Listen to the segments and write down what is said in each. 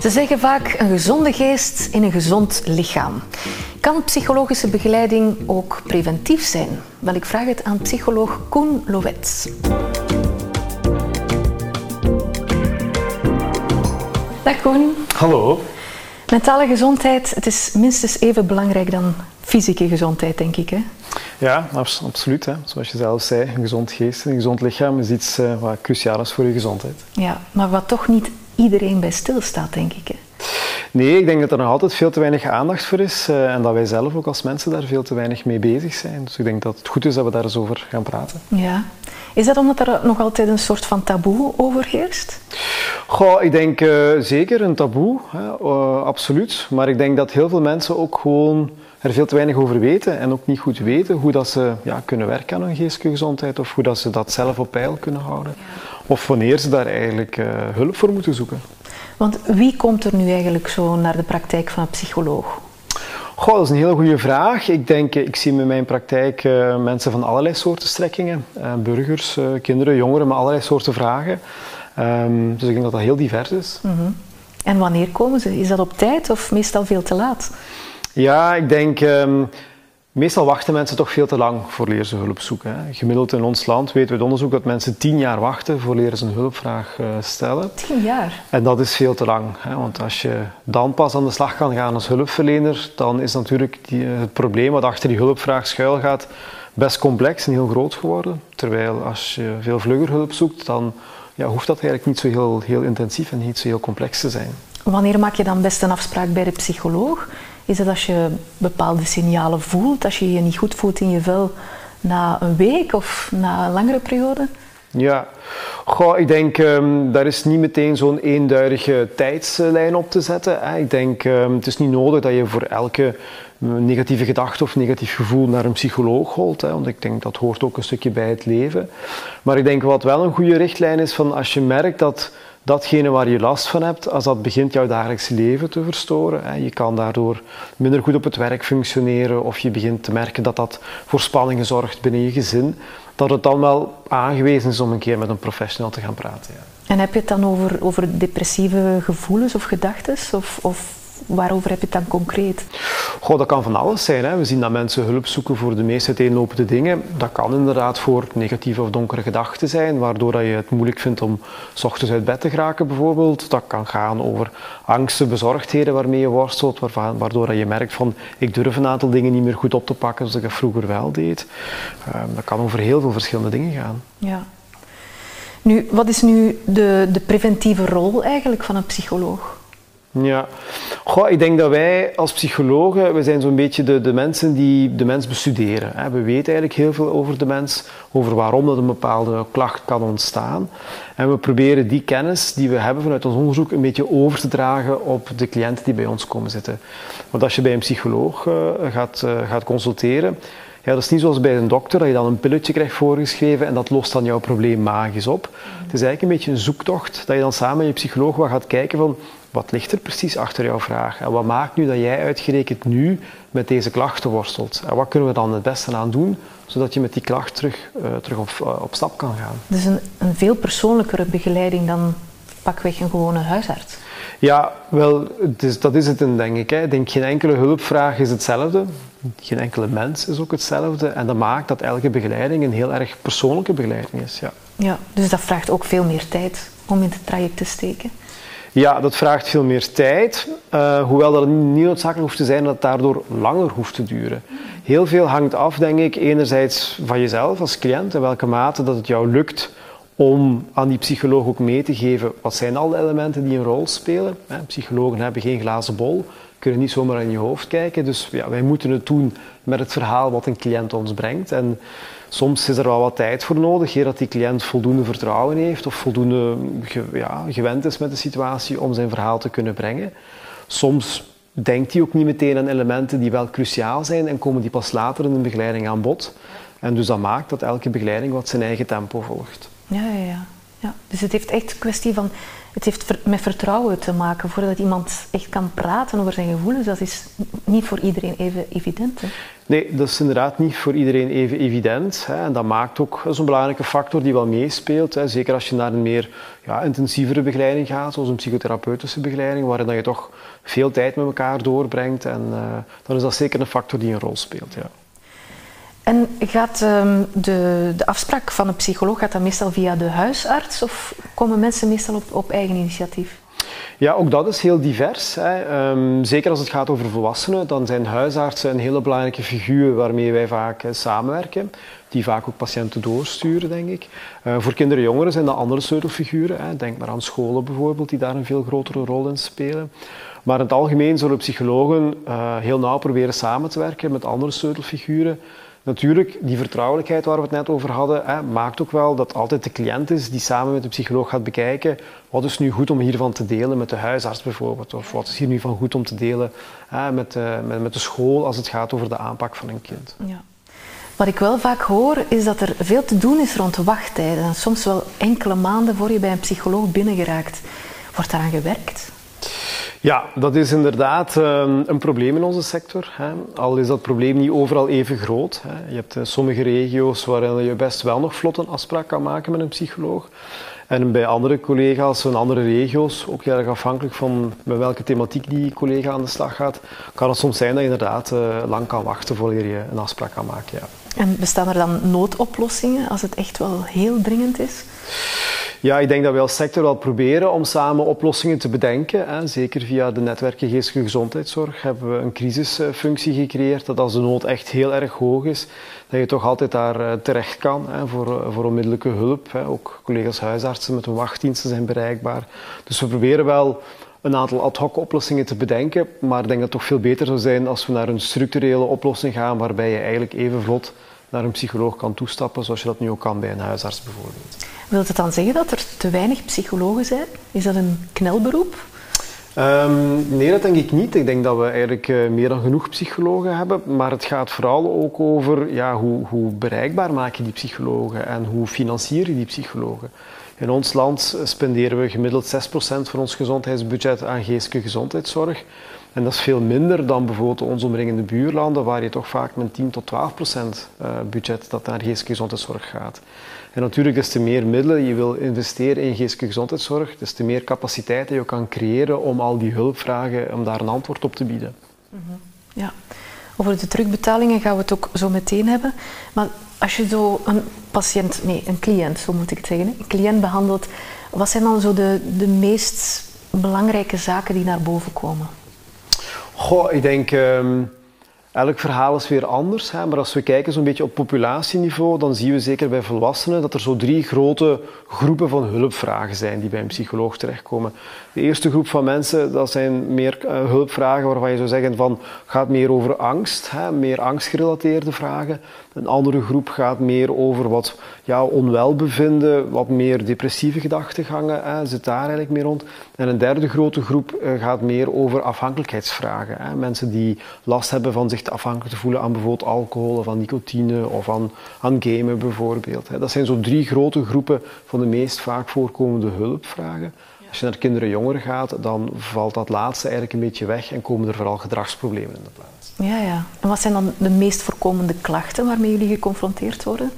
Ze zeggen vaak een gezonde geest in een gezond lichaam. Kan psychologische begeleiding ook preventief zijn? Wel, ik vraag het aan psycholoog Koen Lowets. Dag Koen. Hallo. Mentale gezondheid, het is minstens even belangrijk dan fysieke gezondheid, denk ik. Hè? Ja, absoluut. Hè. Zoals je zelf zei, een gezond geest, een gezond lichaam is iets uh, wat cruciaal is voor je gezondheid. Ja, maar wat toch niet iedereen bij stilstaat, denk ik. Hè? Nee, ik denk dat er nog altijd veel te weinig aandacht voor is uh, en dat wij zelf ook als mensen daar veel te weinig mee bezig zijn. Dus ik denk dat het goed is dat we daar eens over gaan praten. Ja. Is dat omdat er nog altijd een soort van taboe overheerst? Goh, ik denk uh, zeker een taboe, hè, uh, absoluut. Maar ik denk dat heel veel mensen ook gewoon er veel te weinig over weten en ook niet goed weten hoe dat ze ja, kunnen werken aan hun geestelijke gezondheid of hoe dat ze dat zelf op peil kunnen houden. Of wanneer ze daar eigenlijk uh, hulp voor moeten zoeken. Want wie komt er nu eigenlijk zo naar de praktijk van een psycholoog? Goh, dat is een hele goede vraag. Ik denk, ik zie in mijn praktijk uh, mensen van allerlei soorten strekkingen. Uh, burgers, uh, kinderen, jongeren, met allerlei soorten vragen. Um, dus ik denk dat dat heel divers is. Mm -hmm. En wanneer komen ze? Is dat op tijd of meestal veel te laat? Ja, ik denk... Um, Meestal wachten mensen toch veel te lang voor leren ze hulp zoeken. Hè. Gemiddeld in ons land weten we uit onderzoek dat mensen tien jaar wachten voor leren ze een hulpvraag uh, stellen. Tien jaar? En dat is veel te lang. Hè. Want als je dan pas aan de slag kan gaan als hulpverlener, dan is natuurlijk die, het probleem wat achter die hulpvraag schuil gaat best complex en heel groot geworden. Terwijl als je veel vlugger hulp zoekt, dan ja, hoeft dat eigenlijk niet zo heel, heel intensief en niet zo heel complex te zijn. Wanneer maak je dan best een afspraak bij de psycholoog? Is het als je bepaalde signalen voelt, als je je niet goed voelt in je vel na een week of na een langere periode? Ja, Goh, ik denk um, daar is niet meteen zo'n eenduidige tijdslijn op te zetten. Ik denk um, het is niet nodig dat je voor elke negatieve gedachte of negatief gevoel naar een psycholoog holt. Hè, want ik denk dat hoort ook een stukje bij het leven. Maar ik denk wat wel een goede richtlijn is van als je merkt dat datgene waar je last van hebt, als dat begint jouw dagelijks leven te verstoren. Je kan daardoor minder goed op het werk functioneren of je begint te merken dat dat voor spanningen zorgt binnen je gezin. Dat het dan wel aangewezen is om een keer met een professional te gaan praten. Ja. En heb je het dan over, over depressieve gevoelens of gedachten? Of, of waarover heb je het dan concreet? Goh, dat kan van alles zijn. Hè. We zien dat mensen hulp zoeken voor de meest uiteenlopende dingen. Dat kan inderdaad voor negatieve of donkere gedachten zijn, waardoor dat je het moeilijk vindt om s ochtends uit bed te geraken bijvoorbeeld. Dat kan gaan over angsten, bezorgdheden waarmee je worstelt, waardoor dat je merkt van ik durf een aantal dingen niet meer goed op te pakken zoals ik dat vroeger wel deed. Dat kan over heel veel verschillende dingen gaan. Ja. Nu, wat is nu de, de preventieve rol eigenlijk van een psycholoog? Ja, Goh, ik denk dat wij als psychologen, we zijn zo'n beetje de, de mensen die de mens bestuderen. Hè. We weten eigenlijk heel veel over de mens, over waarom dat een bepaalde klacht kan ontstaan. En we proberen die kennis die we hebben vanuit ons onderzoek een beetje over te dragen op de cliënten die bij ons komen zitten. Want als je bij een psycholoog uh, gaat, uh, gaat consulteren, ja, dat is niet zoals bij een dokter, dat je dan een pilletje krijgt voorgeschreven en dat lost dan jouw probleem magisch op. Het is eigenlijk een beetje een zoektocht, dat je dan samen met je psycholoog wat gaat kijken van wat ligt er precies achter jouw vraag? En wat maakt nu dat jij uitgerekend nu met deze klachten worstelt? En wat kunnen we dan het beste aan doen, zodat je met die klacht terug, uh, terug op, uh, op stap kan gaan? Dus een, een veel persoonlijkere begeleiding dan pakweg een gewone huisarts? Ja, wel, dus dat is het in, denk ik. Hè. Ik denk, geen enkele hulpvraag is hetzelfde. Geen enkele mens is ook hetzelfde. En dat maakt dat elke begeleiding een heel erg persoonlijke begeleiding is. Ja, ja dus dat vraagt ook veel meer tijd om in het traject te steken. Ja, dat vraagt veel meer tijd, uh, hoewel dat niet noodzakelijk hoeft te zijn dat het daardoor langer hoeft te duren. Heel veel hangt af, denk ik, enerzijds van jezelf als cliënt, in welke mate dat het jou lukt om aan die psycholoog ook mee te geven wat zijn al de elementen die een rol spelen. Psychologen hebben geen glazen bol, kunnen niet zomaar in je hoofd kijken, dus ja, wij moeten het doen met het verhaal wat een cliënt ons brengt. En Soms is er wel wat tijd voor nodig, eer dat die cliënt voldoende vertrouwen heeft of voldoende ja, gewend is met de situatie om zijn verhaal te kunnen brengen. Soms denkt hij ook niet meteen aan elementen die wel cruciaal zijn en komen die pas later in de begeleiding aan bod. En dus dat maakt dat elke begeleiding wat zijn eigen tempo volgt. Ja, ja, ja. Ja, dus het heeft echt een kwestie van, het heeft met vertrouwen te maken. Voordat iemand echt kan praten over zijn gevoelens, dat is niet voor iedereen even evident. Hè? Nee, dat is inderdaad niet voor iedereen even evident. Hè. En dat maakt ook zo'n belangrijke factor die wel meespeelt. Hè. Zeker als je naar een meer ja, intensievere begeleiding gaat, zoals een psychotherapeutische begeleiding, waarin je toch veel tijd met elkaar doorbrengt. En uh, dan is dat zeker een factor die een rol speelt. Ja. En gaat um, de, de afspraak van een psycholoog gaat dat meestal via de huisarts of komen mensen meestal op, op eigen initiatief? Ja, ook dat is heel divers. Hè. Um, zeker als het gaat over volwassenen, dan zijn huisartsen een hele belangrijke figuur waarmee wij vaak uh, samenwerken. Die vaak ook patiënten doorsturen, denk ik. Uh, voor kinderen en jongeren zijn dat andere sleutelfiguren. Hè. Denk maar aan scholen bijvoorbeeld, die daar een veel grotere rol in spelen. Maar in het algemeen zullen psychologen uh, heel nauw proberen samen te werken met andere sleutelfiguren. Natuurlijk, die vertrouwelijkheid waar we het net over hadden, hè, maakt ook wel dat altijd de cliënt is die samen met de psycholoog gaat bekijken wat is nu goed om hiervan te delen met de huisarts bijvoorbeeld, of wat is hier nu van goed om te delen hè, met, de, eh, met, met, de school als het gaat over de aanpak van een kind. Ja. Wat ik wel vaak hoor, is dat er veel te doen is rond de wachttijden. En soms wel enkele maanden voor je bij een psycholoog binnengeraakt. Wordt daaraan gewerkt? Ja, dat is inderdaad ehm, een probleem in onze sector. Al is dat probleem niet overal even groot. Je hebt eh, sommige regio's waarin je best wel nog vlot een afspraak kan maken met een psycholoog. En bij andere collega's in andere regio's, ook erg afhankelijk van met welke thematiek die collega aan de slag gaat, kan het soms zijn dat je inderdaad uh, lang kan wachten voordat je een afspraak kan maken. Ja. En bestaan er dan noodoplossingen als het echt wel heel dringend is? Ja, ik denk dat wij als sector wel proberen om samen oplossingen te bedenken. Hè. Zeker via de netwerken geestelijke gezondheidszorg hebben we een crisisfunctie gecreëerd. Dat als de nood echt heel erg hoog is, dat je toch altijd daar eh, terecht kan hè, voor, voor onmiddellijke hulp. Hè. Ook collega's huisartsen met hun wachtdiensten zijn bereikbaar. Dus we proberen wel een aantal ad hoc oplossingen te bedenken. Maar ik denk dat het toch veel beter zou zijn als we naar een structurele oplossing gaan waarbij je eigenlijk even vlot naar een psycholoog kan toestappen, zoals je dat nu ook kan bij een huisarts bijvoorbeeld. Wil het dan zeggen dat er te weinig psychologen zijn? Is dat een knelberoep? Um, nee, dat denk ik niet. Ik denk dat we eigenlijk uh, meer dan genoeg psychologen hebben. Maar het gaat vooral ook over ja, hoe, hoe bereikbaar maak je die psychologen en hoe financier je die psychologen. In ons land spenderen we gemiddeld 6% van ons gezondheidsbudget aan geestelijke gezondheidszorg. En dat is veel minder dan bijvoorbeeld onze omringende buurlanden, waar je toch vaak met 10 tot 12 procent eh, budget dat naar geestelijke gezondheidszorg gaat. En natuurlijk, des te meer middelen je wil investeren in geestelijke gezondheidszorg, des te meer capaciteit je kan creëren om al die hulpvragen, om daar een antwoord op te bieden. -hmm. Ja, over de terugbetalingen gaan we het ook zo meteen hebben. Maar als je zo een patiënt, nee, een cliënt, zo moet ik het zeggen, een cliënt behandelt, wat zijn dan zo de, de meest belangrijke zaken die naar boven komen? Goh, ik denk... Um, elk verhaal is weer anders. Hè, maar als we kijken zo'n beetje op populatieniveau, dan zien we zeker bij volwassenen dat er zo drie grote groepen van hulpvragen zijn die bij een psycholoog terechtkomen. De eerste groep van mensen, dat zijn meer uh, hulpvragen waarvan je zou zeggen van, gaat meer over angst, hè, meer angstgerelateerde vragen. Een andere groep gaat meer over wat ja, onwelbevinden, wat meer depressieve gedachtegangen, hè, zit daar eigenlijk meer rond. En een derde grote groep uh, gaat meer over afhankelijkheidsvragen. Hè. Mensen die last hebben van zich afhankelijk te voelen aan bijvoorbeeld alcohol of nicotine of aan, aan gamen bijvoorbeeld. Hè. Dat zijn zo drie grote groepen van de meest vaak voorkomende hulpvragen. Als je naar kinderen en jongeren gaat, dan valt dat laatste eigenlijk een beetje weg en komen er vooral gedragsproblemen in de plaats. Ja, ja. En wat zijn dan de meest voorkomende klachten waarmee jullie geconfronteerd worden?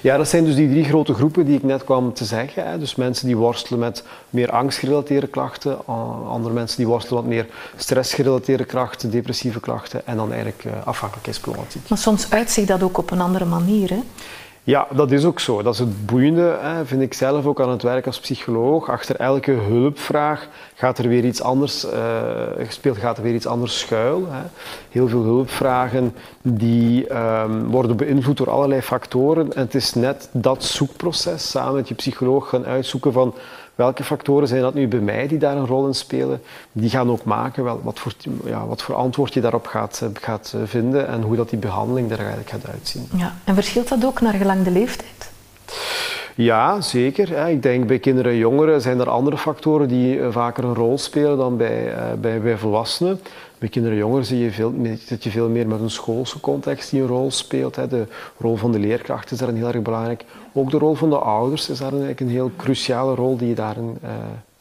Ja, dat zijn dus die drie grote groepen die ik net kwam te zeggen. Hè. Dus mensen die worstelen met meer angstgerelateerde klachten, andere mensen die worstelen met meer stressgerelateerde klachten, depressieve klachten en dan eigenlijk uh, afhankelijkheidsproblematiek. Maar soms uitzicht dat ook op een andere manier, hè? Ja, dat is ook zo. Dat is het boeiende, hè, vind ik zelf ook aan het werk als psycholoog. Achter elke hulpvraag gaat er weer iets anders uh, gespeeld, gaat er weer iets anders schuil. Hè. Heel veel hulpvragen die um, worden beïnvloed door allerlei factoren. En het is net dat zoekproces samen met je psycholoog gaan uitzoeken van welke factoren zijn dat nu bij mij die daar een rol in spelen? Die gaan ook maken wel, wat, voor, ja, wat voor antwoord je daarop gaat, eh, gaat eh, vinden en hoe dat die behandeling er eigenlijk gaat uitzien. Ja, en verschilt dat ook naar gelang de leeftijd? Ja, zeker. Ik denk bij kinderen en jongeren zijn er andere factoren die eh, vaker een rol spelen dan bij, bij, bij volwassenen. Bij kinderen en jongeren zie je veel, dat je veel meer met een schoolse context die een rol speelt. De rol van de leerkracht is daarin heel erg belangrijk. Ook de rol van de ouders is daar een, een heel cruciale rol die je daarin uh,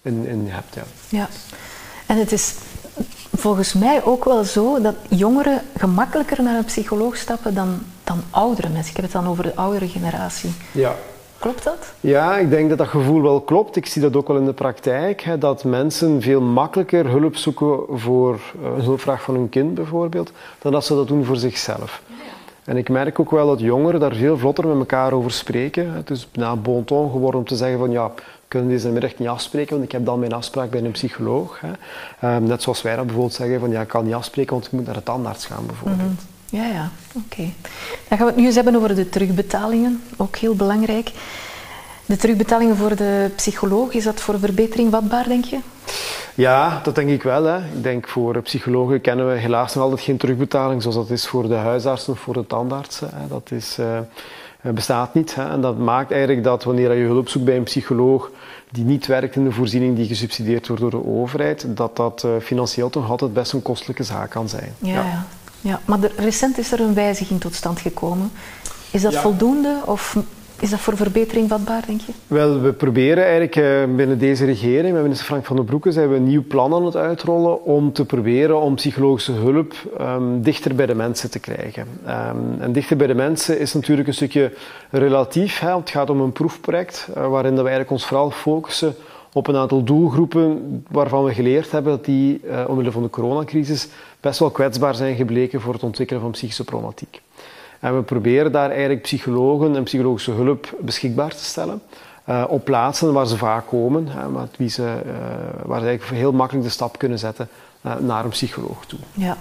in, in hebt. Ja. ja, en het is volgens mij ook wel zo dat jongeren gemakkelijker naar een psycholoog stappen dan, dan oudere mensen. Ik heb het dan over de oudere generatie. Ja. Klopt dat? Ja, ik denk dat dat gevoel wel klopt. Ik zie dat ook wel in de praktijk. Hè, dat mensen veel makkelijker hulp zoeken voor eh, een hulpvraag van hun kind bijvoorbeeld, dan dat ze dat doen voor zichzelf. En ik merk ook wel dat jongeren daar veel vlotter met elkaar over spreken. Het is na bon ton geworden om te zeggen van ja, kunnen deze middag niet afspreken, want ik heb dan mijn afspraak bij een psycholoog. Hè. Ehm, net zoals wij dat bijvoorbeeld zeggen van ja, ik kan niet afspreken, want ik moet naar de tandarts gaan bijvoorbeeld. Mhm. Ja, ja, oké. Dan gaan we het nu eens hebben over de terugbetalingen, ook heel belangrijk. De terugbetalingen voor de psycholoog, is dat voor verbetering vatbaar, denk je? Ja, dat denk ik wel. Hè. Ik denk voor psychologen kennen we helaas nog altijd geen terugbetaling zoals dat is voor de huisartsen of voor de tandartsen. Hè. Dat is, uh, bestaat niet. Hè. En dat maakt eigenlijk dat wanneer je hulp zoekt bij een psycholoog die niet werkt in de voorziening die gesubsidieerd wordt door de overheid, dat dat uh, financieel toch altijd best een kostelijke zaak kan zijn. Ja, ja. Ja. maar recent is er een wijziging tot stand gekomen. Is dat voldoende of is dat voor verbetering vatbaar, denk je? Wel, we proberen eigenlijk uh, binnen deze regering, met minister Frank van den Broeke, zijn we een nieuw plan aan het uitrollen om te proberen om psychologische hulp um, dichter bij de mensen te krijgen. Um, en dichter bij de mensen is natuurlijk een stukje relatief. Hè, het gaat om een proefproject uh, waarin we eigenlijk ons vooral focussen op een aantal doelgroepen waarvan we geleerd hebben dat die uh, omwille van de coronacrisis best wel kwetsbaar zijn gebleken voor het ontwikkelen van psychische problematiek. En we proberen daar eigenlijk psychologen en psychologische hulp beschikbaar te stellen. Uh, op plaatsen waar ze vaak komen, hè, wie ze, uh, waar ze eigenlijk heel makkelijk de stap kunnen zetten uh, naar een psycholoog toe. Ja.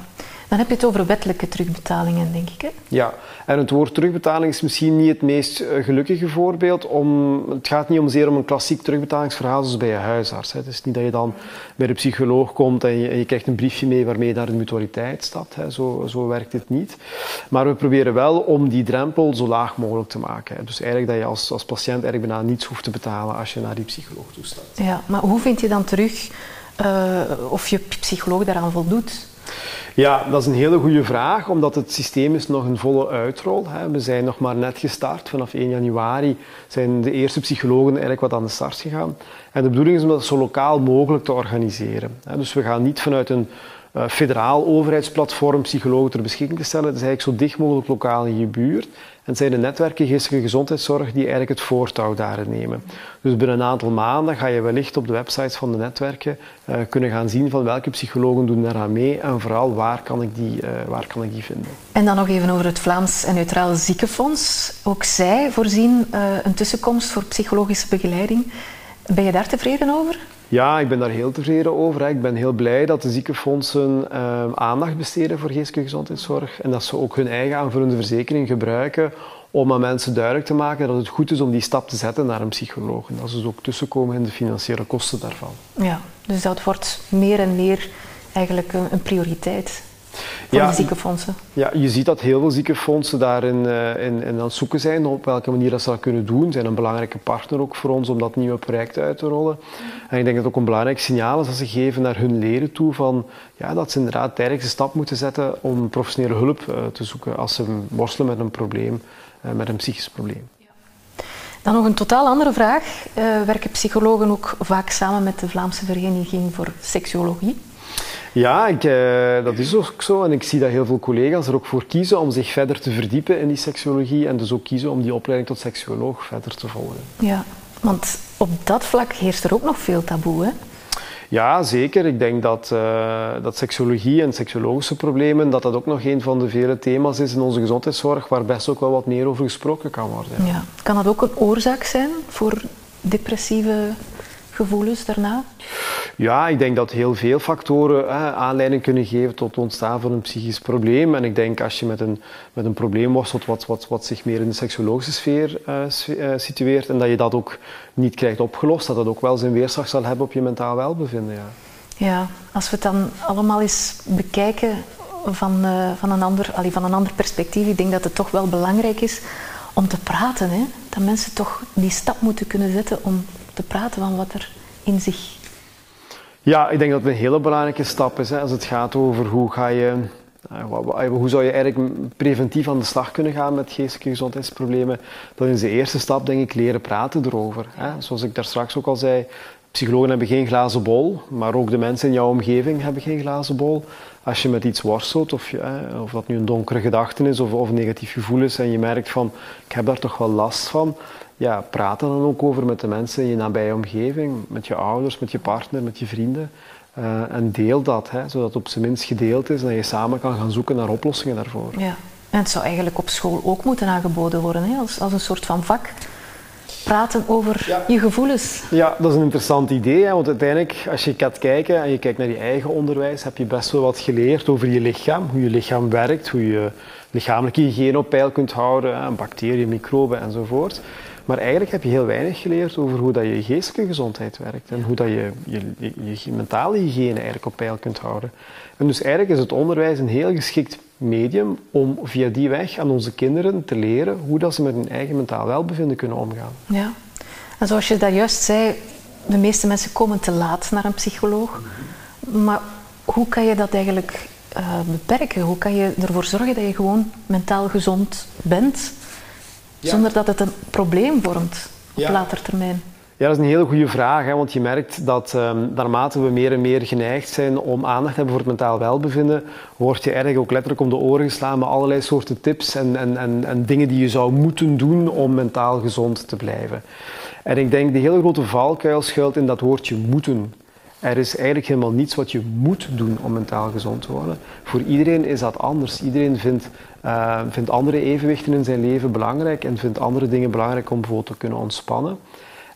Dan heb je het over wettelijke terugbetalingen, denk ik. Hè? Ja, en het woord terugbetaling is misschien niet het meest eh, gelukkige voorbeeld. Om, het gaat niet om zeer om een klassiek terugbetalingsverhaal zoals bij je huisarts. Hè. Het is niet dat je dan bij de psycholoog komt en je, en je krijgt een briefje mee waarmee je naar de mutualiteit stapt. Hè. Zo, zo werkt het niet. Maar we proberen wel om die drempel zo laag mogelijk te maken. Hè. Dus eigenlijk dat je als, als patiënt eigenlijk bijna niets hoeft te betalen als je naar die psycholoog toestaat. Ja, maar hoe vind je dan terug uh, of je psycholoog daaraan voldoet? Ja, dat is een hele goede vraag, omdat het systeem is nog een volle uitrol. Hè. We zijn nog maar net gestart. Vanaf 1 januari zijn de eerste psychologen eigenlijk wat aan de start gegaan. En de bedoeling is om dat zo lokaal mogelijk te organiseren. Dus we gaan niet vanuit een uh, federaal overheidsplatform psychologen ter beschikking te stellen. Het is eigenlijk zo dicht mogelijk lokaal in je buurt. En het zijn de netwerken geestelijke gezondheidszorg die eigenlijk het voortouw daarin nemen. Dus binnen een aantal maanden ga je wellicht op de websites van de netwerken uh, kunnen gaan zien van welke psychologen doen daaraan mee en vooral waar kan ik die, uh, waar kan ik die vinden. En dan nog even over het Vlaams en Neutraal Ziekenfonds. Ook zij voorzien een tussenkomst voor psychologische begeleiding. Ben je daar tevreden over? Ja, ik ben daar heel tevreden over. Hè. Ik ben heel blij dat de ziekenfondsen uh, aandacht besteden voor geestelijke gezondheidszorg en dat ze ook hun eigen aanvullende verzekering gebruiken om aan mensen duidelijk te maken dat het goed is om die stap te zetten naar een psycholoog. En dat ze dus ook tussenkomen in de financiële kosten daarvan. Ja, dus dat wordt meer en meer eigenlijk een, een prioriteit van ja, de ziekenfondsen. Ja, je ziet dat heel veel ziekenfondsen daarin uh, in, in aan het zoeken zijn op welke manier dat ze dat kunnen doen. Ze zijn een belangrijke partner ook voor ons om dat nieuwe project uit te rollen. En ik denk dat het ook een belangrijk signaal is dat ze geven naar hun leden toe van ja, dat ze inderdaad de stap moeten zetten om professionele hulp uh, te zoeken als ze worstelen met een probleem, uh, met een psychisch probleem. Dan nog een totaal andere vraag. werken psychologen ook vaak samen met de Vlaamse Vereniging voor Seksuologie? Ja, ik, uh, dat is ook zo. En ik zie dat heel veel collega's er ook voor kiezen om zich verder te verdiepen in die seksuologie en dus ook kiezen om die opleiding tot seksuoloog verder te volgen. Ja, want op dat vlak heerst er ook nog veel taboe, hè? Ja, zeker. Ik denk dat, uh, dat seksuologie en seksuologische problemen, dat dat ook nog een van de vele thema's is in onze gezondheidszorg waar best ook wel wat meer over gesproken kan worden. Ja. Kan dat ook een oorzaak zijn voor depressieve gevoelens daarna? Ja, ik denk dat heel veel factoren hè, aanleiding kunnen geven tot het ontstaan van een psychisch probleem. En ik denk als je met een, met een probleem worstelt wat, wat, wat zich meer in de seksuologische sfeer uh, situeert en dat je dat ook niet krijgt opgelost, dat dat ook wel zijn weerslag zal hebben op je mentaal welbevinden. Ja, ja als we het dan allemaal eens bekijken van, uh, van, een ander, allee, van een ander perspectief, ik denk dat het toch wel belangrijk is om te praten. Hè? Dat mensen toch die stap moeten kunnen zetten om te praten van wat er in zich... Ja, ik denk dat het een hele belangrijke stap is. Hè, als het gaat over hoe ga je... eh, Hoe zou je eigenlijk preventief aan de slag kunnen gaan met geestelijke gezondheidsproblemen? Dan is de eerste stap, denk ik, leren praten erover. Hè. Zoals ik daar straks ook al zei, psychologen hebben geen glazen bol, maar ook de mensen in jouw omgeving hebben geen glazen bol. Als je met iets worstelt, of, of dat nu een donkere gedachte is of, of een negatief gevoel is, en je merkt van, ik heb daar toch wel last van, ja, praat er dan ook over met de mensen in je nabije omgeving, met je ouders, met je partner, met je vrienden. Eh, en deel dat, hè, zodat het op zijn minst gedeeld is en dat je samen kan gaan zoeken naar oplossingen daarvoor. Ja. En het zou eigenlijk op school ook moeten aangeboden worden, hè? Als, als een soort van vak. Praten over je gevoelens. Ja, dat is een interessant idee, hè, want uiteindelijk, als je gaat kijken en je kijkt naar je eigen onderwijs, heb je best wel wat geleerd over je lichaam, hoe je lichaam werkt, hoe je lichamelijke hygiëne op peil kunt houden, hè, bacteriën, microben enzovoort. Maar eigenlijk heb je heel weinig geleerd over hoe dat je geestelijke gezondheid werkt en hoe dat je je, mentale hygiëne eigenlijk op peil kunt houden. En dus eigenlijk is het onderwijs een heel geschikt medium om via die weg aan onze kinderen te leren hoe dat ze met hun eigen mentaal welbevinden kunnen omgaan. Ja. En zoals je daar juist zei, de meeste mensen komen te laat naar een psycholoog. Maar hoe kan je dat eigenlijk uh, beperken? Hoe kan je ervoor zorgen dat je gewoon mentaal gezond bent, ja. zonder dat het een probleem vormt op Ja. later termijn? Ja, dat is een hele goede vraag, hè, want je merkt dat ehm, naarmate we meer en meer geneigd zijn om aandacht te hebben voor het mentaal welbevinden, word je eigenlijk ook letterlijk om de oren geslaan met allerlei soorten tips en, en, en, en dingen die je zou moeten doen om mentaal gezond te blijven. En ik denk de hele grote valkuil schuilt in dat woordje moeten. Er is eigenlijk helemaal niets wat je moet doen om mentaal gezond te worden. Voor iedereen is dat anders. Iedereen vindt, eh, vindt andere evenwichten in zijn leven belangrijk en vindt andere dingen belangrijk om bijvoorbeeld te kunnen ontspannen.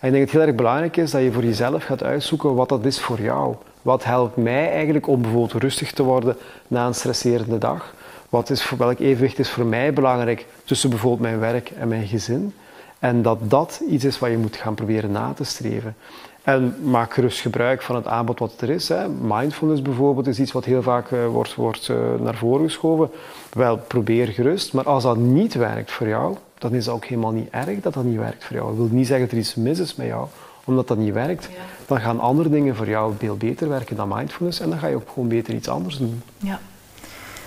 En ik denk dat het heel erg belangrijk is dat je voor jezelf gaat uitzoeken wat dat is voor jou. Wat helpt mij eigenlijk om bijvoorbeeld rustig te worden na een stresserende dag? Wat is, welk evenwicht is voor mij belangrijk tussen bijvoorbeeld mijn werk en mijn gezin? En dat dat iets is wat je moet gaan proberen na te streven. En maak gerust gebruik van het aanbod wat er is. Hè. Mindfulness bijvoorbeeld is iets wat heel vaak uh, wordt, wordt uh, naar voren geschoven. Wel, probeer gerust. Maar als dat niet werkt voor jou, dan is dat ook helemaal niet erg dat dat niet werkt voor jou. Dat wil niet zeggen dat er iets mis is met jou. Omdat dat niet werkt, ja. dan gaan andere dingen voor jou veel beter werken dan mindfulness. En dan ga je ook gewoon beter iets anders doen. Ja.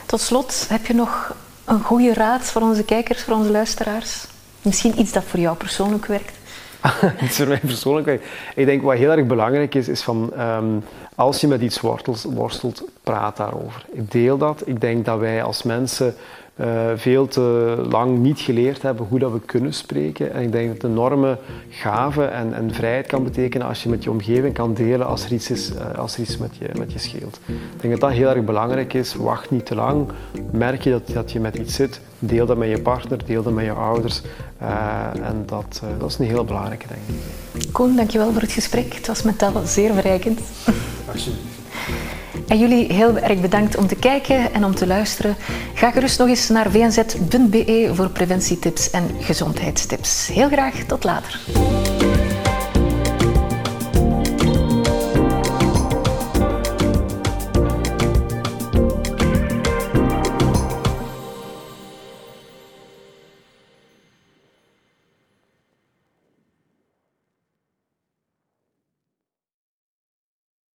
Tot slot, heb je nog een goede raad voor onze kijkers, voor onze luisteraars? Misschien iets dat voor jou persoonlijk werkt? iets voor mij persoonlijk. Ik denk wat heel erg belangrijk is, is van um, als je met iets worstelt, praat daarover. Ik deel dat. Ik denk dat wij als mensen uh, veel te lang niet geleerd hebben hoe dat we kunnen spreken. En ik denk dat het een enorme gave en, en, vrijheid kan betekenen als je met je omgeving kan delen als er iets, is, uh, als er iets met, je, met je scheelt. Ik denk dat dat heel erg belangrijk is. Wacht niet te lang. Merk je dat, dat je met iets zit, deel dat met je partner, deel dat met je ouders. Uh, en dat, dat is een hele belangrijke, denk ik. Koen, dankjewel voor het gesprek. Het was mentaal zeer verrijkend. Alsjeblieft. En jullie heel erg bedankt om te kijken en om te luisteren. Ga gerust nog eens naar vnz.be voor preventietips en gezondheidstips. Heel graag tot later.